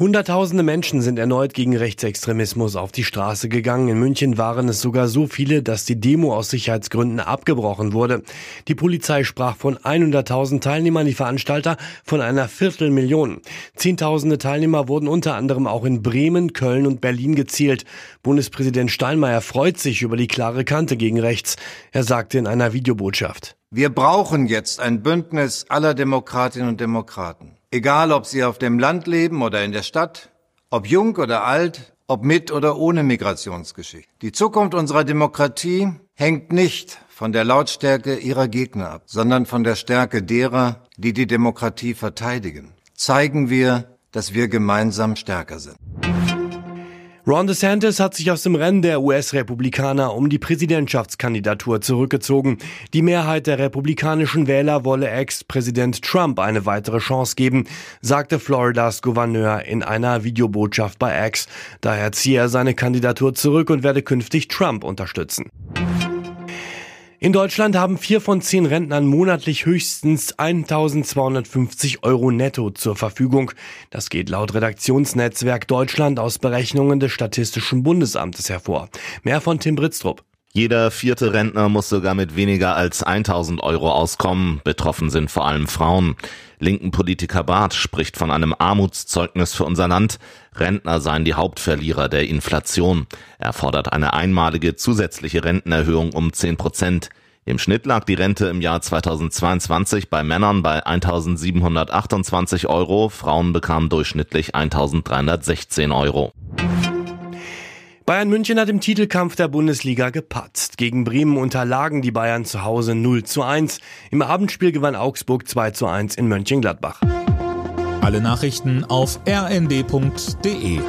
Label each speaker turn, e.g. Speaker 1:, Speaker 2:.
Speaker 1: Hunderttausende Menschen sind erneut gegen Rechtsextremismus auf die Straße gegangen. In München waren es sogar so viele, dass die Demo aus Sicherheitsgründen abgebrochen wurde. Die Polizei sprach von 100.000 Teilnehmern, die Veranstalter von einer Viertelmillion. Zehntausende Teilnehmer wurden unter anderem auch in Bremen, Köln und Berlin gezielt. Bundespräsident Steinmeier freut sich über die klare Kante gegen rechts. Er sagte in einer Videobotschaft.
Speaker 2: Wir brauchen jetzt ein Bündnis aller Demokratinnen und Demokraten. Egal, ob sie auf dem Land leben oder in der Stadt, ob jung oder alt, ob mit oder ohne Migrationsgeschichte. Die Zukunft unserer Demokratie hängt nicht von der Lautstärke ihrer Gegner ab, sondern von der Stärke derer, die die Demokratie verteidigen. Zeigen wir, dass wir gemeinsam stärker sind.
Speaker 1: Ron DeSantis hat sich aus dem Rennen der US-Republikaner um die Präsidentschaftskandidatur zurückgezogen. Die Mehrheit der republikanischen Wähler wolle Ex-Präsident Trump eine weitere Chance geben, sagte Floridas Gouverneur in einer Videobotschaft bei X. Daher ziehe er seine Kandidatur zurück und werde künftig Trump unterstützen. In Deutschland haben vier von zehn Rentnern monatlich höchstens 1250 Euro netto zur Verfügung. Das geht laut Redaktionsnetzwerk Deutschland aus Berechnungen des Statistischen Bundesamtes hervor. Mehr von Tim Britztrup.
Speaker 3: Jeder vierte Rentner muss sogar mit weniger als 1000 Euro auskommen. Betroffen sind vor allem Frauen. Linken Politiker Barth spricht von einem Armutszeugnis für unser Land. Rentner seien die Hauptverlierer der Inflation. Er fordert eine einmalige zusätzliche Rentenerhöhung um 10 Prozent. Im Schnitt lag die Rente im Jahr 2022 bei Männern bei 1728 Euro, Frauen bekamen durchschnittlich 1316 Euro.
Speaker 1: Bayern München hat im Titelkampf der Bundesliga gepatzt. Gegen Bremen unterlagen die Bayern zu Hause 0 zu 1. Im Abendspiel gewann Augsburg 2 zu 1 in Mönchengladbach.
Speaker 4: Alle Nachrichten auf rnd.de